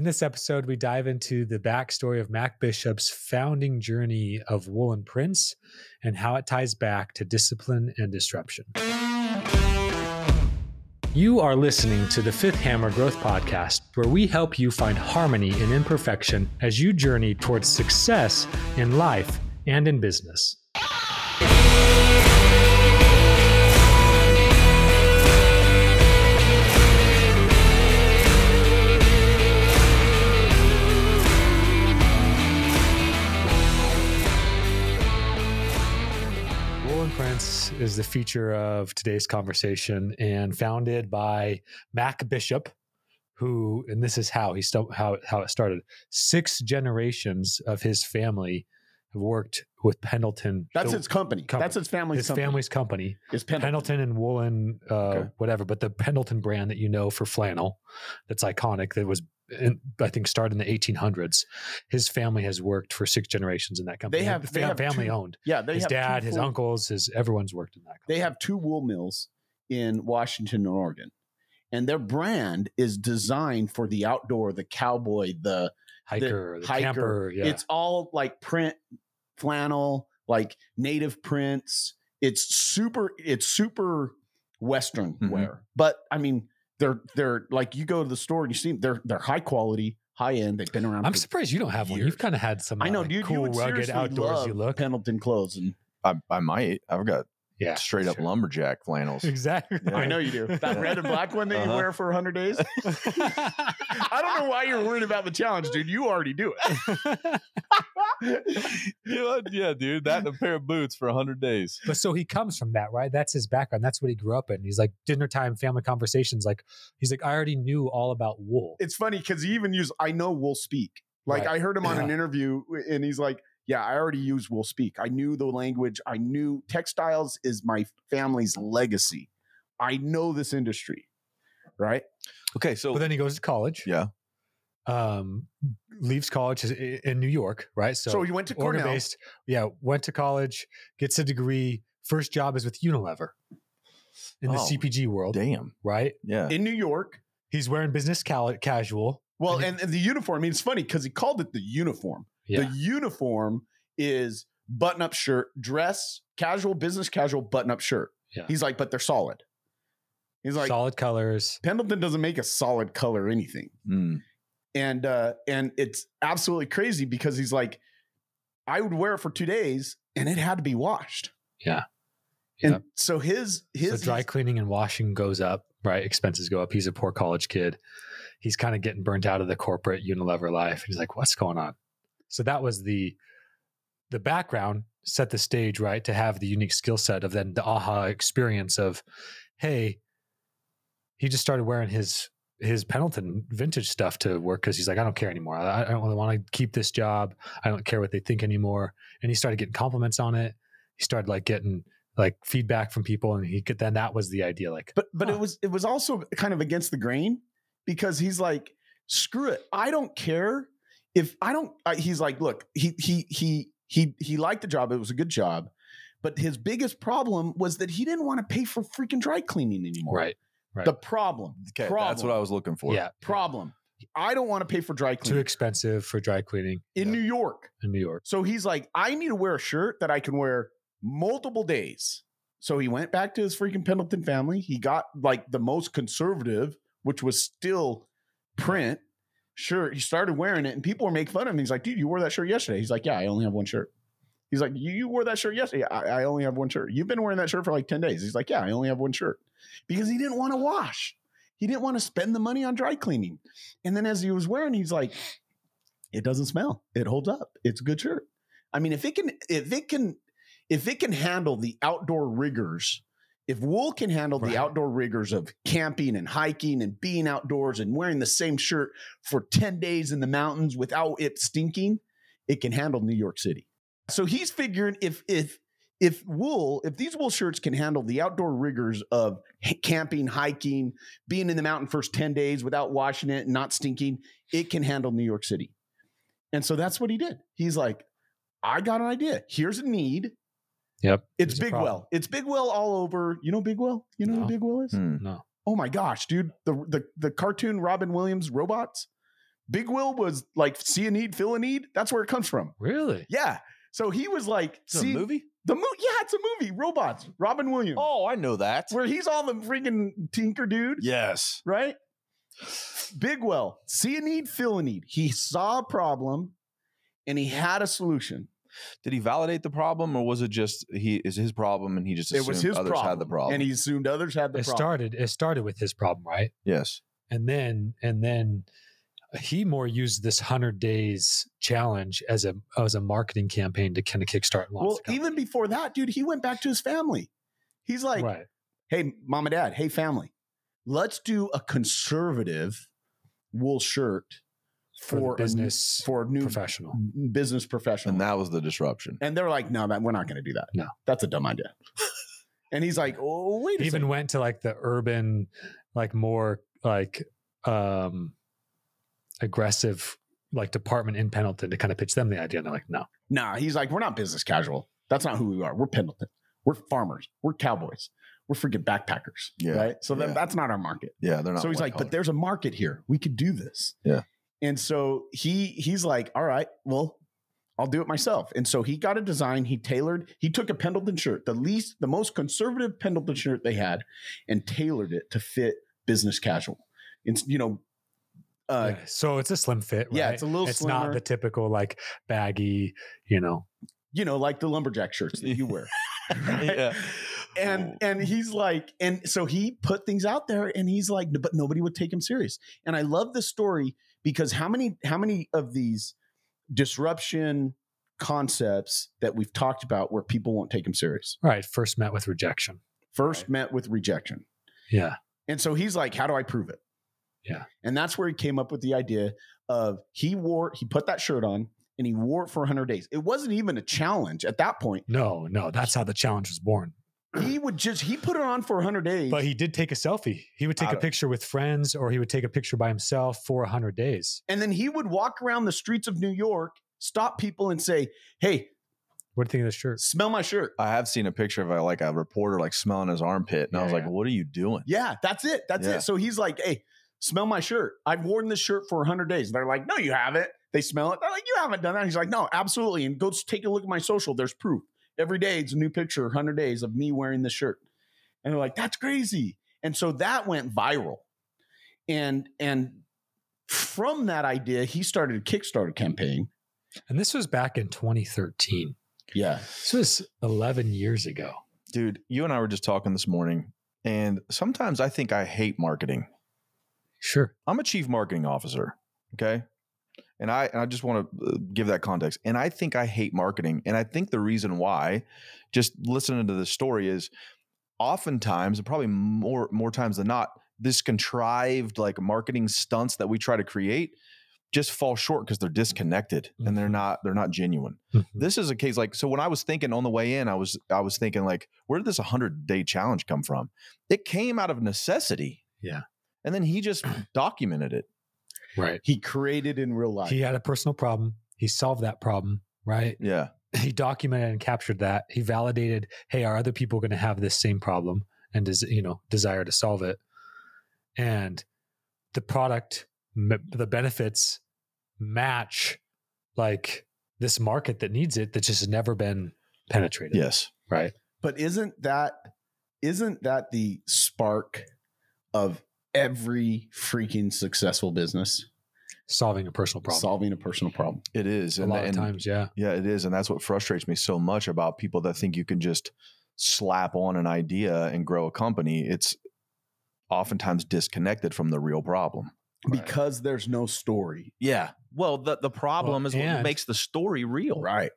In this episode, we dive into the backstory of Mac Bishop's founding journey of Woolen Prince and how it ties back to discipline and disruption. You are listening to the Fifth Hammer Growth Podcast, where we help you find harmony in imperfection as you journey towards success in life and in business. Is the feature of today's conversation and founded by Mac Bishop, who, and this is how he st- how how it started. Six generations of his family have worked with Pendleton. That's its company. company. That's its family's his company. family's company. Is Pendleton. Pendleton and Woolen, uh, Okay. whatever, but the Pendleton brand that you know for flannel, that's iconic. That was, in, I think, started in the 1800s. His family has worked for six generations in that company. They have- they have family two- owned. Yeah, his dad, his uncles, his everyone's worked in that. Company. They have two wool mills in Washington and Oregon, and their brand is designed for the outdoor, the cowboy, the hiker, the, hiker. camper. Yeah, It's all like print, flannel, like native prints. It's super. It's super Western Mhm. wear. But I mean, they're they're like you go to the store and you see them, they're they're high quality, high end. They've been around. I'm for- surprised you don't have one. years. You've kind of had some. I know, uh, dude. you Cool, would rugged, seriously outdoorsy love look. Pendleton clothes, and I, I might. I've got Yeah, straight up sure. lumberjack flannels. Exactly. Yeah. I know you do. That red and black one that you Uh-huh. wear for 100 days. I don't know why you're worried about the challenge, dude. You already do it. you know, yeah, dude, that and a pair of boots for hundred days. but so he comes from that, right? That's his background. That's what he grew up in. He's like dinner time, family conversations. Like he's like, I already knew all about wool. It's funny because he even used I know wool speak. Like Right. I heard him on an interview and he's like, Yeah, I already use will speak. I knew the language. I knew textiles is my family's legacy. I know this industry. Right? Okay, so But then he goes to college. yeah, Um, leaves college in New York, right? So, So, he went to Oregon Cornell. based. Yeah, went to college, gets a degree. First job is with Unilever in the Oh, CPG world, damn, right? yeah, in New York. He's wearing business cal- casual. Well, And he- and, and the uniform, I mean, it's funny because he called it the uniform. Yeah. The uniform is button up shirt, dress, casual, business casual, button up shirt. Yeah. He's like, but they're solid. He's like, solid colors. Pendleton doesn't make a solid color anything. Mm. And uh, and it's absolutely crazy because he's like, I would wear it for two days and it had to be washed. Yeah. And Yep. so his his so dry cleaning and washing goes up, right? Expenses go up. He's a poor college kid. He's kind of getting burnt out of the corporate Unilever life. He's like, what's going on? So that was the the background set the stage, right? To have the unique skill set of then the aha experience of, hey, he just started wearing his his Pendleton vintage stuff to work because he's like, I don't care anymore. I, I don't really want to keep this job. I don't care what they think anymore. And he started getting compliments on it. He started like getting like feedback from people, and he could then that was the idea. Like, but but Huh. it was it was also kind of against the grain because he's like screw it i don't care if i don't I, he's like look he he he he he liked the job it was a good job but his biggest problem was that he didn't want to pay for freaking dry cleaning anymore right, right, the problem Okay, problem that's what I was looking for. yeah, problem i don't want to pay for dry cleaning. too expensive for dry cleaning in Yeah, new york in New York. so he's like, I need to wear a shirt that I can wear multiple days. So he went back to his freaking Pendleton family. He got like the most conservative, which was still print shirt. He started wearing it and people were making fun of him. He's like, dude, you wore that shirt yesterday. He's like, yeah, I only have one shirt. He's like, you, you wore that shirt yesterday. I, I only have one shirt. You've been wearing that shirt for like 10 days. He's like, yeah, I only have one shirt because he didn't want to wash. He didn't want to spend the money on dry cleaning. And then as he was wearing, he's like, it doesn't smell. It holds up. It's a good shirt. I mean, if it can, if it can, if it can handle the outdoor rigors, if wool can handle Right. the outdoor rigors of camping and hiking and being outdoors and wearing the same shirt for 10 days in the mountains without it stinking, it can handle New York City. So he's figuring if if if wool, if these wool shirts can handle the outdoor rigors of camping, hiking, being in the mountain first 10 days without washing it and not stinking, it can handle New York City. And so that's what he did. He's like, I got an idea. Here's a need. Yep, It's Big problem. Well. It's Bigweld all over. You know Bigweld? You know No. who Bigweld is? Hmm. No, Oh my gosh, dude. The the the cartoon Robin Williams robots. Bigweld was like see a need, fill a need. That's where it comes from. Really? Yeah. So he was like, Is it a see movie? the movie. Yeah, it's a movie. Robots. Robin Williams. Oh, I know that. Where he's all the freaking tinker dude, Yes. right? Bigweld, see a need, fill a need. He saw a problem and he had a solution. Did he validate the problem, or was it just he is his problem and he just It was his others problem. had the problem? And he assumed others had the problem. It problem. started. It started with his problem, right? yes. and then and then he more used this 100 days challenge as a as a marketing campaign to kind of kickstart and launch well, even before that, dude, he went back to his family. He's like, right hey, mom and dad, hey, family, let's do a conservative wool shirt for, for, the a n- business for a new professional business professional. And that was the disruption. And they're like, no, man, we're not going to do that. No. that's a dumb idea. and he's like, oh, wait a He even second. went to like the urban like more like um aggressive like department in pendleton to kind of pitch them the idea and they're like no Nah, he's like, we're not business casual. That's not who we are. We're Pendleton. We're farmers. We're cowboys. We're freaking backpackers. Yeah, Right. So then yeah. that's not our market. Yeah, they're not. so he's like, collar. but there's a market here. We could do this. Yeah. And so he he's like, all right, well, I'll do it myself. And so he got a design. He tailored. He took a Pendleton shirt, the least, the most conservative Pendleton shirt they had, and tailored it to fit business casual. It's you know, uh, Yeah. so it's a slim fit right? yeah, it's a little it's slimmer. not the typical like baggy you know you know, like the lumberjack shirts that you wear. right? yeah. and and he's like and so he put things out there and he's like but nobody would take him serious and i love this story because how many how many of these disruption concepts that we've talked about where people won't take him serious right first met with rejection first Right. met with rejection yeah and so he's like how do i prove it Yeah. and that's where he came up with the idea of he wore he put that shirt on and he wore it for 100 days it wasn't even a challenge at that point no no that's how the challenge was born he would just he put it on for 100 days but he did take a selfie he would take a picture with friends or he would take a picture by himself for 100 days And then he would walk around the streets of New York, stop people and say, Hey, what do you think of this shirt smell my shirt. I have seen a picture of a, like a reporter like smelling his armpit, and I Yeah, was like, yeah. "What are you doing?" Yeah, that's it. That's Yeah. it. So he's like, Hey, smell my shirt. I've worn this shirt for 100 days. They're like, No, you haven't. They smell it. They're like, You haven't done that. He's like, No, absolutely. And go take a look at my social. There's proof. Every day it's a new picture, 100 days of me wearing this shirt. And they're like, That's crazy. And so that went viral. And, and, from that idea, he started a Kickstarter campaign. and this was back in 2013 Yeah. this was 11 years ago Dude, you and I were just talking this morning, and sometimes I think I hate marketing. Sure I'm a chief marketing officer, okay? And I and I just want to give that context. And I think I hate marketing, and I think the reason why, just listening to this story, is oftentimes, and probably more more times than not, this contrived like marketing stunts that we try to create just fall short because they're disconnected and they're Mhm. not they're not genuine Mhm. this is a case like so when i was thinking on the way in i was i was thinking like where did this 100 day challenge come from it came out of necessity Yeah. And then he just documented it. Right. He created in real life. he had a personal problem. He solved that problem right? Yeah. He documented and captured that. He validated hey are other people going to have this same problem and does you know desire to solve it? And the product m- the benefits match like this market that needs it that just has never been penetrated. Yes. Right? But isn't that isn't that the spark of every freaking successful business? solving a personal problem Solving a personal problem. it is a and, lot of and- times yeah yeah it is and that's what frustrates me so much about people that think you can just slap on an idea and grow a company it's oftentimes disconnected from the real problem Because there's no story. yeah well the, the problem Well, is what makes the story real Right.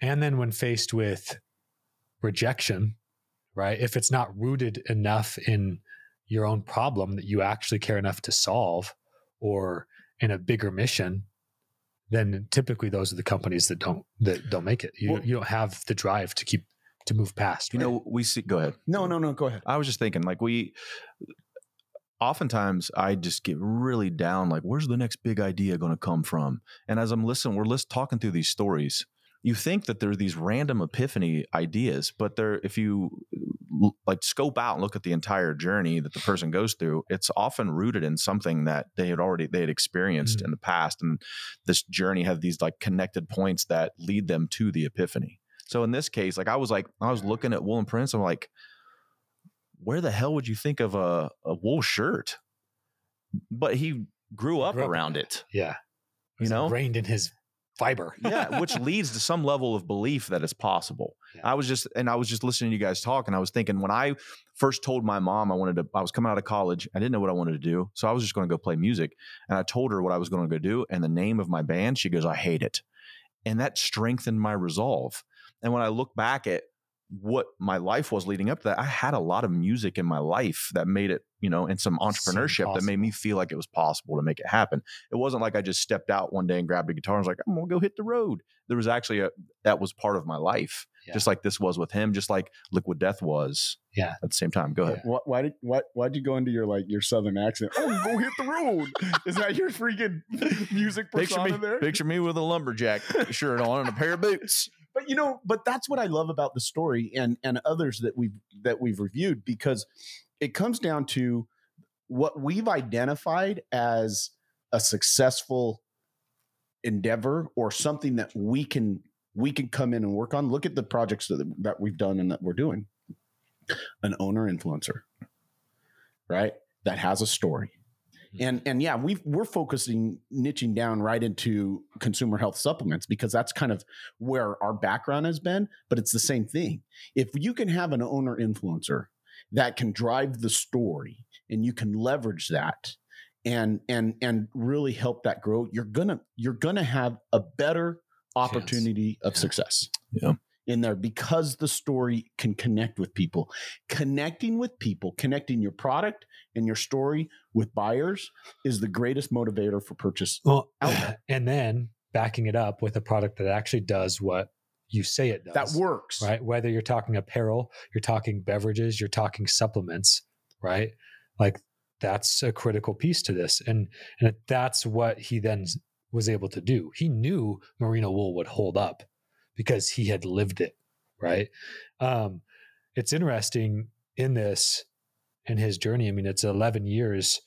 And then when faced with rejection, right? If it's not rooted enough in your own problem that you actually care enough to solve or in a bigger mission, then typically those are the companies that don't that don't make it. You Well- you don't have the drive to keep to move past. you right? know we see go ahead No, no, no. Go ahead. I was just thinking, like we, oftentimes I just get really down. Like, where's the next big idea going to come from? And as I'm listening, we're list talking through these stories, you think that there are these random epiphany ideas, but there, if you like scope out and look at the entire journey that the person goes through, it's often rooted in something that they had already they had experienced Mm. in the past, and this journey had these like connected points that lead them to the epiphany. So in this case, like I was like I was looking at Woolen Prince, I'm like, where the hell would you think of a, a wool shirt? But he grew up Grew up around it. it. Yeah. You know? ingrained in his fiber. yeah, which leads to some level of belief that it's possible. Yeah. I was just and I was just listening to you guys talk, and I was thinking when I first told my mom I wanted to, I was coming out of college, I didn't know what I wanted to do, so I was just going to go play music, and I told her what I was going to go do and the name of my band. She goes, "I hate it," and that strengthened my resolve. And when I look back at what my life was leading up to that, I had a lot of music in my life that made it, you know, and some entrepreneurship that made me feel like it was possible to make it happen. It wasn't like I just stepped out one day and grabbed a guitar and was like, I'm gonna go hit the road. There was actually a that was part of my life, Yeah. just like this was with him, just like Liquid Death was. Yeah. At the same time, go ahead. What, why did what why'd you go into your like your southern accent? Oh, go hit the road. Is that your freaking music Picture me, there? picture me with a lumberjack shirt on and a pair of boots. But you know but that's what i love about the story and and others that we've that we've reviewed because it comes down to what we've identified as a successful endeavor or something that we can we can come in and work on. Look at the projects that, that we've done and that we're doing. An owner influencer right? That has a story Mm-hmm. and and yeah we we're focusing niching down right into consumer health supplements because that's kind of where our background has been but it's the same thing if you can have an owner influencer that can drive the story and you can leverage that and and and really help that grow you're gonna you're gonna have a better opportunity of Yeah. success Yeah. In there because the story can connect with people connecting with people connecting your product and your story with buyers is the greatest motivator for purchase Well, and then backing it up with a product that actually does what you say it does. that works right? Whether you're talking apparel, you're talking beverages, you're talking supplements, right? Like that's a critical piece to this, and and that's what he then was able to do. He knew merino wool would hold up because he had lived it, right? Um, it's interesting in this in his journey. I mean, it's 11 years.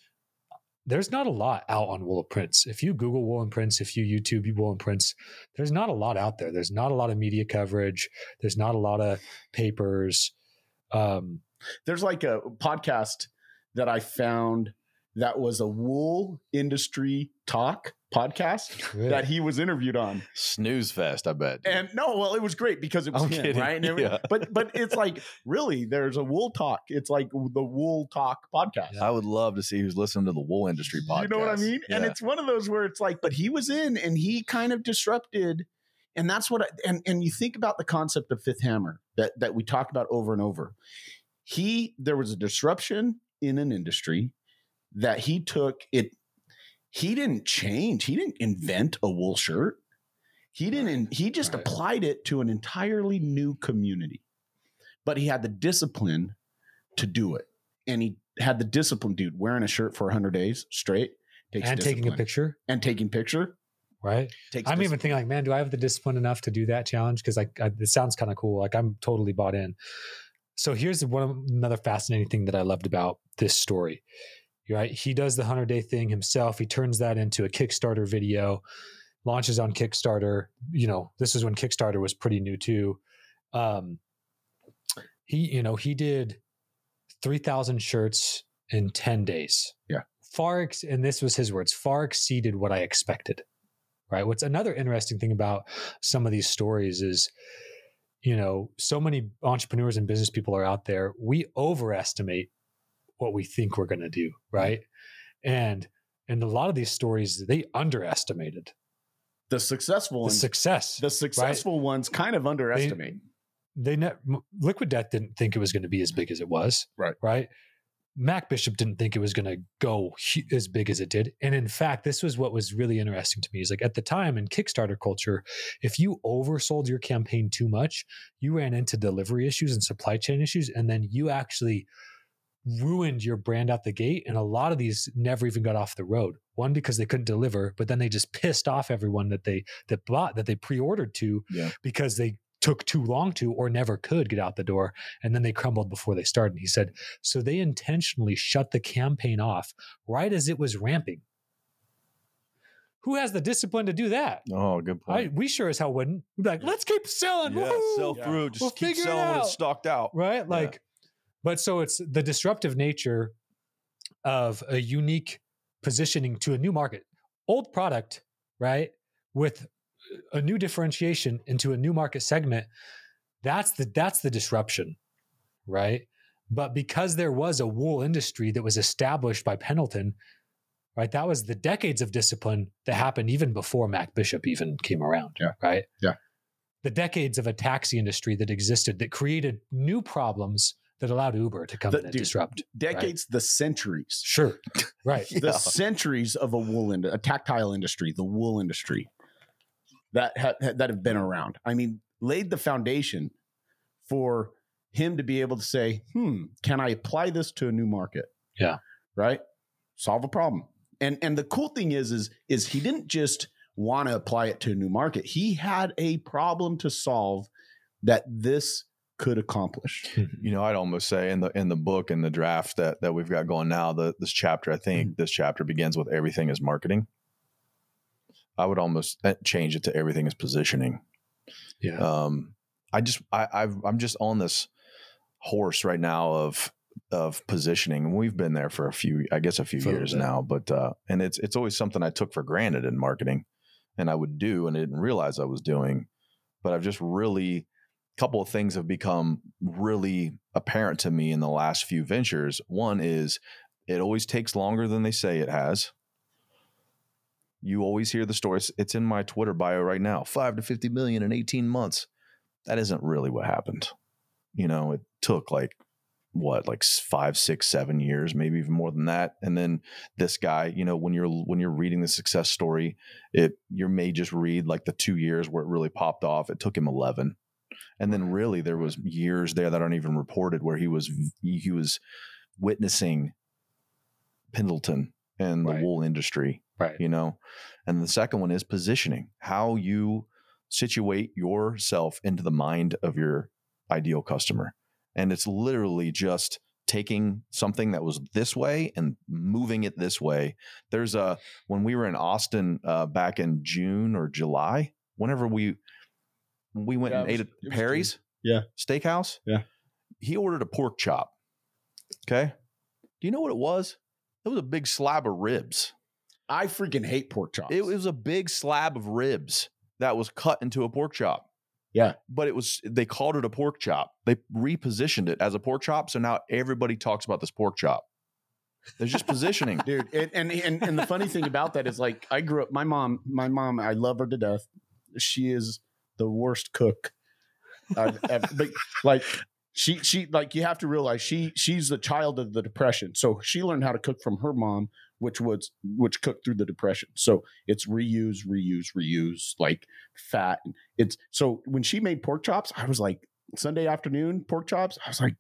There's not a lot out on Woolen Prince. If you Google Woolen Prince, if you YouTube Woolen Prince, there's not a lot out there. There's not a lot of media coverage. There's not a lot of papers. Um, there's like a podcast that i found that was a wool industry talk podcast that he was interviewed on Snooze fest, I bet. and no well it was great because it was I'm him kidding. right and Yeah. but but it's like really there's a wool talk it's like the wool talk podcast I would love to see who's listening to the wool industry podcast. You know what I mean? And it's one of those where it's like, but he was in and he kind of disrupted. And that's what I, and and you think about the concept of fifth hammer that that we talk about over and over. He there was a disruption in an industry that he took it he didn't change. He didn't invent a wool shirt. He didn't he just Right. applied it to an entirely new community. But he had the discipline to do it. And he had the discipline, dude, wearing a shirt for 100 days straight takes and taking a picture, and taking picture right? takes I'm even thinking like, man, do I have the discipline enough to do that challenge? Because like, I, it sounds kind of cool. Like I'm totally bought in. So here's one another fascinating thing that I loved about this story. Right, he does the hundred day thing himself. He turns that into a Kickstarter video, launches on Kickstarter. You know, this is when Kickstarter was pretty new too. Um, he, you know, he did three thousand shirts in ten days. Yeah. far ex- and this was his words far exceeded what I expected right what's another interesting thing about some of these stories is you know so many entrepreneurs and business people are out there we overestimate what we think we're going to do right. and and a lot of these stories they underestimated the successful the ones success the successful ones kind of underestimate they ne- liquid death didn't think it was going to be as big as it was Right. right? Mac bishop didn't think it was going to go as big as it did. And in fact this was what was really interesting to me is like at the time in kickstarter culture if you oversold your campaign too much you ran into delivery issues and supply chain issues and then you actually ruined your brand out the gate. And a lot of these never even got off the road. One because they couldn't deliver, but then they just pissed off everyone that they that bought that they pre-ordered to Yeah. because they took too long to or never could get out the door and then they crumbled before they started. He said, so they intentionally shut the campaign off right as it was ramping. Who has the discipline to do that? Oh, good I, point. we sure as hell wouldn't. We'd be like, let's keep selling. yeah, woohoo!" sell Yeah. through. Just We'll keep selling when it's stocked out. right? Like, but so it's the disruptive nature of a unique positioning to a new market, old product, right? With a new differentiation into a new market segment. That's the that's the disruption, right? But because there was a wool industry that was established by Pendleton, right? That was the decades of discipline that happened even before Mac Bishop even came around, Yeah. right? Yeah. The decades of a taxi industry that existed that created new problems that allowed Uber to come The- in and dude, disrupt. Decades, the centuries. Sure. Right. Yeah. the centuries of a wool ind- a tactile industry, the wool industry that ha- that have been around. I mean, laid the foundation for him to be able to say, "Hmm, can I apply this to a new market?" Yeah. Right? Solve a problem. And and the cool thing is is is he didn't just want to apply it to a new market. He had a problem to solve that this could accomplish. you know, I'd almost say in the in the book and the draft that that we've got going now, the this chapter, I think this chapter begins with everything is marketing. I would almost uh, change it to everything is positioning. Yeah. Um, I just I I've, I'm just on this horse right now of of positioning, and we've been there for a few, I guess, a few For years bit. now. But uh, and it's it's always something I took for granted in marketing, and I would do, and I didn't realize I was doing. But I've just really couple of things have become really apparent to me in the last few ventures. One is it always takes longer than they say it has. You always hear the stories. It's in my Twitter bio right now. Five to 50 million in 18 months. That isn't really what happened. You know, it took like what, like five, six, seven years, maybe even more than that. And then this guy, you know, when you're when you're reading the success story, it you may just read like the two years where it really popped off. It took him 11 and then really there was years there that aren't even reported where he was he was witnessing pendleton and the Right. wool industry Right. you know and the second one is positioning how you situate yourself into the mind of your ideal customer and it's literally just taking something that was this way and moving it this way there's a when we were in austin uh, back in june or july whenever we we went Yeah, and it ate at perry's Yeah. steakhouse Yeah. he ordered a pork chop okay do you know what it was it was a big slab of ribs I freaking hate pork chops. it was a big slab of ribs that was cut into a pork chop. Yeah. But it was they called it a pork chop. They repositioned it as a pork chop. So now everybody talks about this pork chop. There's just positioning. dude it, and, and and the funny thing about that is like i grew up my mom my mom i love her to death she is the worst cook I've but like she she like you have to realize she she's the child of the depression. So she learned how to cook from her mom which was which cooked through the depression. So it's reuse reuse reuse like fat. It's so when she made pork chops i was like sunday afternoon pork chops i was like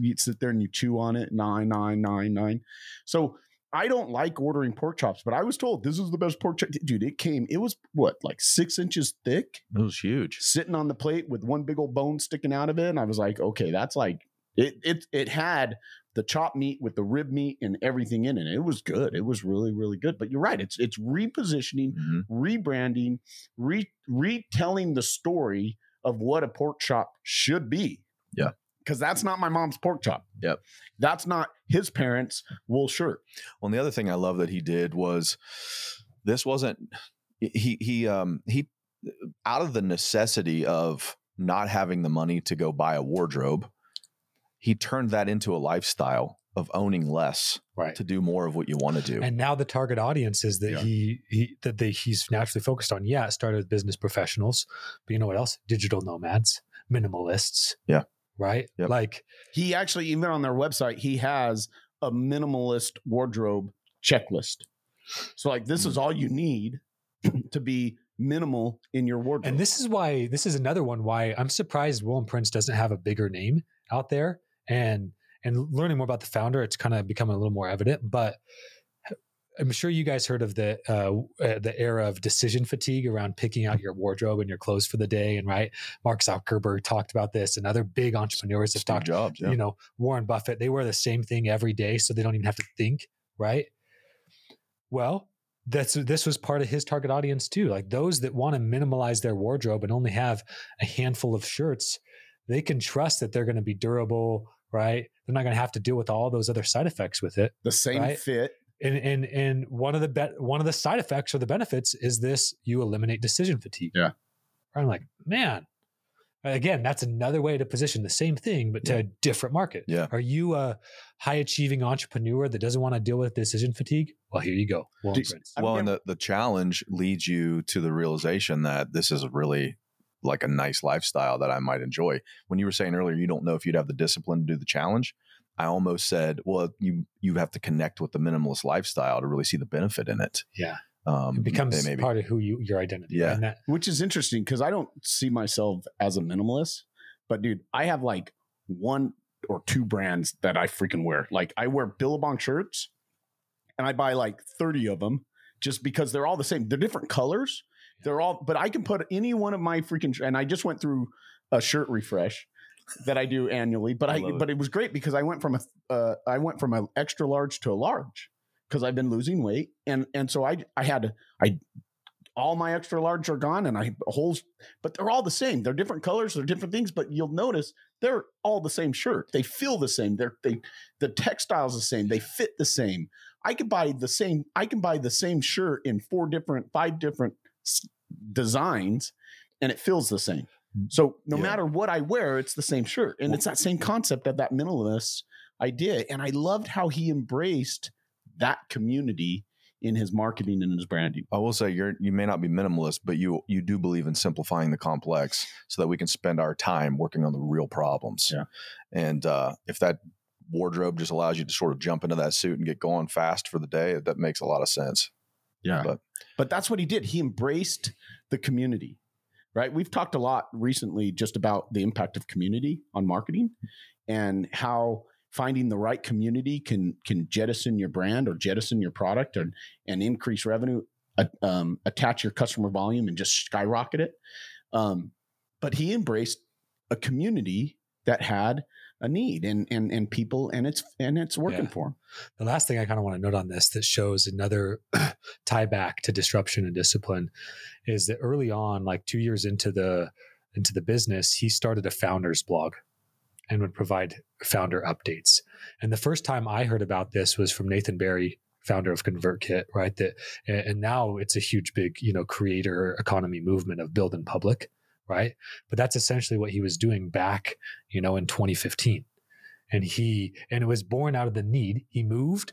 you sit there and you chew on it nine nine nine nine. So I don't like ordering pork chops, but I was told this is the best pork chop. Dude, it came, it was what, like six inches thick, It was huge. sitting on the plate with one big old bone sticking out of it. And I was like, okay, that's like it it it had the chopped meat with the rib meat and everything in it. It was good. It was really, really good. But you're right, it's it's repositioning, Mhm. rebranding, re retelling the story of what a pork chop should be. Yeah. Because that's not my mom's pork chop. Yep. That's not his parents' wool shirt. Well, and the other thing I love that he did was this wasn't he he um he out of the necessity of not having the money to go buy a wardrobe, he turned that into a lifestyle of owning less Right. to do more of what you want to do. And now the target audience is that Yeah. he he that they, he's naturally focused on. Yeah, started with business professionals, but you know what else? Digital nomads, minimalists. Yeah. Right. Yep. Like He actually, even on their website, he has a minimalist wardrobe checklist. So, like, this is mm. all you need to be minimal in your wardrobe. And this is why this is another one why I'm surprised Woolen Prince doesn't have a bigger name out there and and learning more about the founder, it's kind of becoming a little more evident. But I'm sure you guys heard of the uh, uh, the era of decision fatigue around picking out your wardrobe and your clothes for the day. And right, Mark Zuckerberg talked about this, and other big entrepreneurs have Steve talked. Jobs. Yeah. You know, Warren Buffett, they wear the same thing every day, so they don't even have to think. Right. Well, that's this was part of his target audience too. Like those that want to minimalize their wardrobe and only have a handful of shirts, they can trust that they're going to be durable. Right. They're not going to have to deal with all those other side effects with it The same Right. fit. And and and one of the be- one of the side effects or the benefits is this you eliminate decision fatigue Yeah. i'm like man again that's another way to position the same thing but to a different market Yeah. are you a high achieving entrepreneur that doesn't want to deal with decision fatigue well here you go Warren Dude, well, and the, the challenge leads you to the realization that this is really like a nice lifestyle that I might enjoy. When you were saying earlier, you don't know if you'd have the discipline to do the challenge. I almost said, well, you you have to connect with the minimalist lifestyle to really see the benefit in it. yeah Um, it becomes maybe. part of who you your identity Yeah. that which is interesting because I don't see myself as a minimalist. But dude, I have like one or two brands that I freaking wear. Like I wear Billabong shirts, and I buy like thirty of them just because they're all the same. They're different colors. They're all, but I can put any one of my freaking. And I just went through a shirt refresh that I do annually. But I I, love it. but it was great because I went from a uh, I went from an extra large to a large because I've been losing weight, and and so I I had I all my extra large are gone and I holes, but they're all the same. They're different colors, they're different things, but you'll notice they're all the same shirt. They feel the same. They're they the textile's the same. They fit the same. I could buy the same. I can buy the same shirt in four different, five different designs, and it feels the same. So no Yeah. matter what I wear, it's the same shirt, and it's that same concept of that minimalist idea. And I loved how he embraced that community in his marketing and his branding. I will say you're you may not be minimalist, but you you do believe in simplifying the complex so that we can spend our time working on the real problems. Yeah. And uh, if that wardrobe just allows you to sort of jump into that suit and get going fast for the day, that makes a lot of sense. Yeah. But But that's what he did. He embraced the community, right? We've talked a lot recently just about the impact of community on marketing and how finding the right community can can jettison your brand or jettison your product and and increase revenue, uh, um, attach your customer volume and just skyrocket it. Um, but he embraced a community that had a need and and and people and it's and it's working Yeah. for him. the last thing I kind of want to note on this that shows another tie back to disruption and discipline is that early on, like two years into the into the business, he started a founders blog and would provide founder updates. And the first time I heard about this was from Nathan Barry, founder of ConvertKit, right? That and now it's a huge, big, you know, creator economy movement of build in public, right? But that's essentially what he was doing back, you know, in 2015 and he and it was born out of the need he moved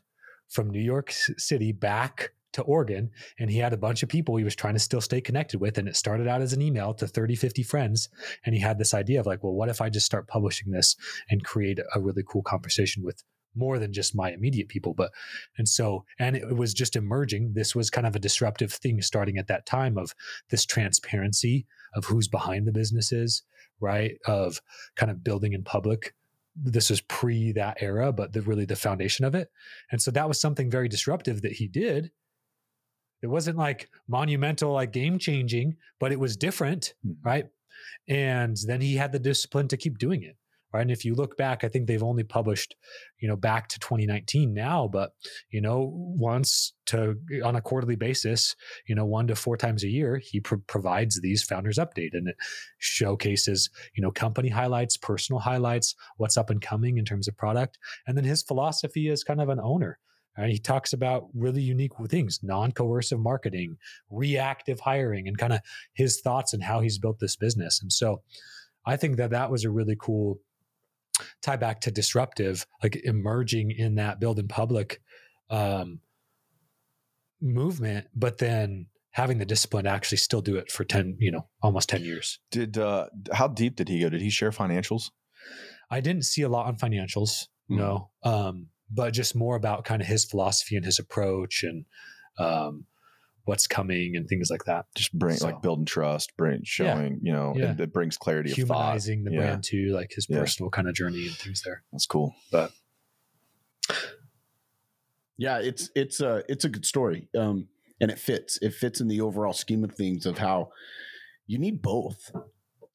from new york city back to oregon and he had a bunch of people he was trying to still stay connected with and it started out as an email to 30 50 friends and he had this idea of like well what if i just start publishing this and create a really cool conversation with more than just my immediate people but and so and it was just emerging this was kind of a disruptive thing starting at that time of this transparency of who's behind the businesses right of kind of building in public this was pre that era, but the really the foundation of it. And so that was something very disruptive that he did. It wasn't like monumental, like game changing, but it was different, Mhm. right? And then he had the discipline to keep doing it. Right. And if you look back, I think they've only published, you know, back to 2019 now, but you know, once to on a quarterly basis, you know, one to four times a year, he pro- provides these founders update and it showcases, you know, company highlights, personal highlights, what's up and coming in terms of product. And then his philosophy is kind of an owner. Right? He talks about really unique things, non-coercive marketing, reactive hiring, and kind of his thoughts and how he's built this business. And so I think that that was a really cool tie back to disruptive, like emerging in that build in public um, movement, but then having the discipline to actually still do it for 10, you know, almost 10 years. did uh, how deep did he go? Did he share financials? I didn't see a lot on financials, Mhm. no, um, but just more about kind of his philosophy and his approach and um, what's coming and things like that. Just bring So- like building trust, bring showing you know Yeah. it, it brings clarity of thought. Humanizing the Yeah. brand too, like his Yeah. personal kind of journey and things there. That's cool. But Yeah, it's it's a it's a good story, um, and it fits. It fits in the overall scheme of things of how you need both.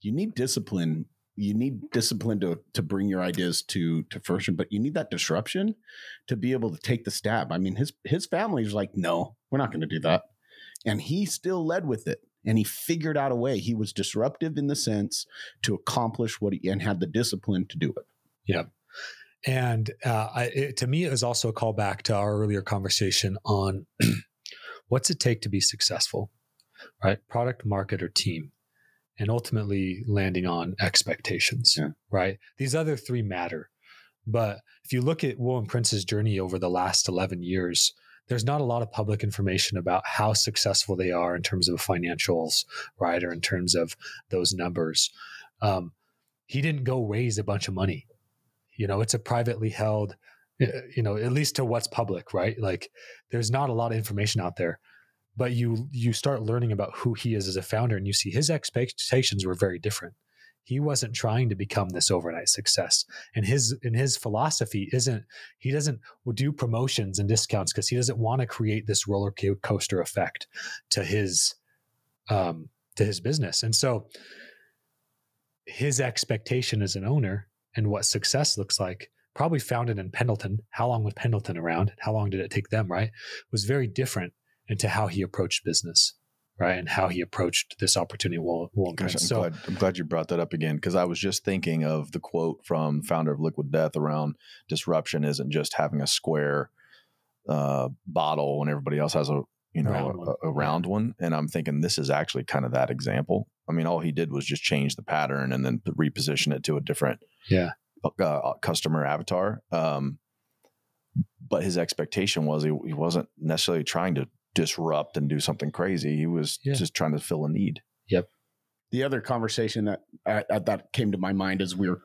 You need discipline. You need discipline to to bring your ideas to to fruition, but you need that disruption to be able to take the stab. I mean, his his family's like, no, we're not going to do that, and he still led with it, and he figured out a way. He was disruptive in the sense to accomplish what he and had the discipline to do it. Yeah. And uh, I, it, to me, it was also a callback to our earlier conversation on what's it take to be successful, right? Product, market, or team, and ultimately landing on expectations, Yeah. right? These other three matter. But if you look at Woolen Prince's journey over the last 11 years, there's not a lot of public information about how successful they are in terms of financials, right? Or in terms of those numbers. Um, he didn't go raise a bunch of money you know it's a privately held uh, you know at least to what's public right like there's not a lot of information out there but you you start learning about who he is as a founder and you see his expectations were very different he wasn't trying to become this overnight success. And his and his philosophy isn't he doesn't do promotions and discounts because he doesn't want to create this roller coaster effect to his um to his business. And so his expectation as an owner and what success looks like probably founded in pendleton. How long was pendleton around? How long did it take them right? Was very different into how he approached business right and how he approached this opportunity will will Gosh, I'm, so glad, I'm glad you brought that up again because I was just thinking of the quote from founder of Liquid Death around disruption isn't just having a square uh, bottle when everybody else has a you know Round one. a, a round one, and I'm thinking this is actually kind of that example. I mean, all he did was just change the pattern and then reposition it to a different yeah uh, customer avatar. Um, but his expectation was he, he wasn't necessarily trying to disrupt and do something crazy. He was Yeah. just trying to fill a need. Yep. The other conversation that uh, that came to my mind as we are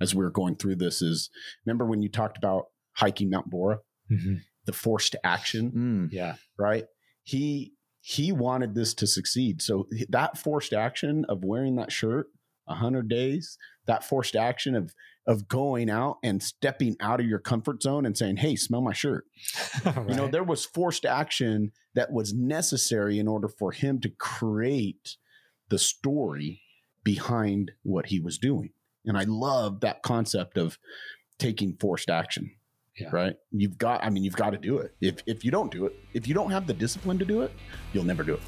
as we were going through this is remember when you talked about hiking Mount Bora, Mhm. the forced action, Mm. yeah right? He he wanted this to succeed, so that forced action of wearing that shirt a hundred days, that forced action of of going out and stepping out of your comfort zone and saying, "Hey, smell my shirt." You know, there was forced action that was necessary in order for him to create the story behind what he was doing. And I love that concept of taking forced action. Yeah. Right. You've got, I mean, you've got to do it. If, if you don't do it, if you don't have the discipline to do it, you'll never do it.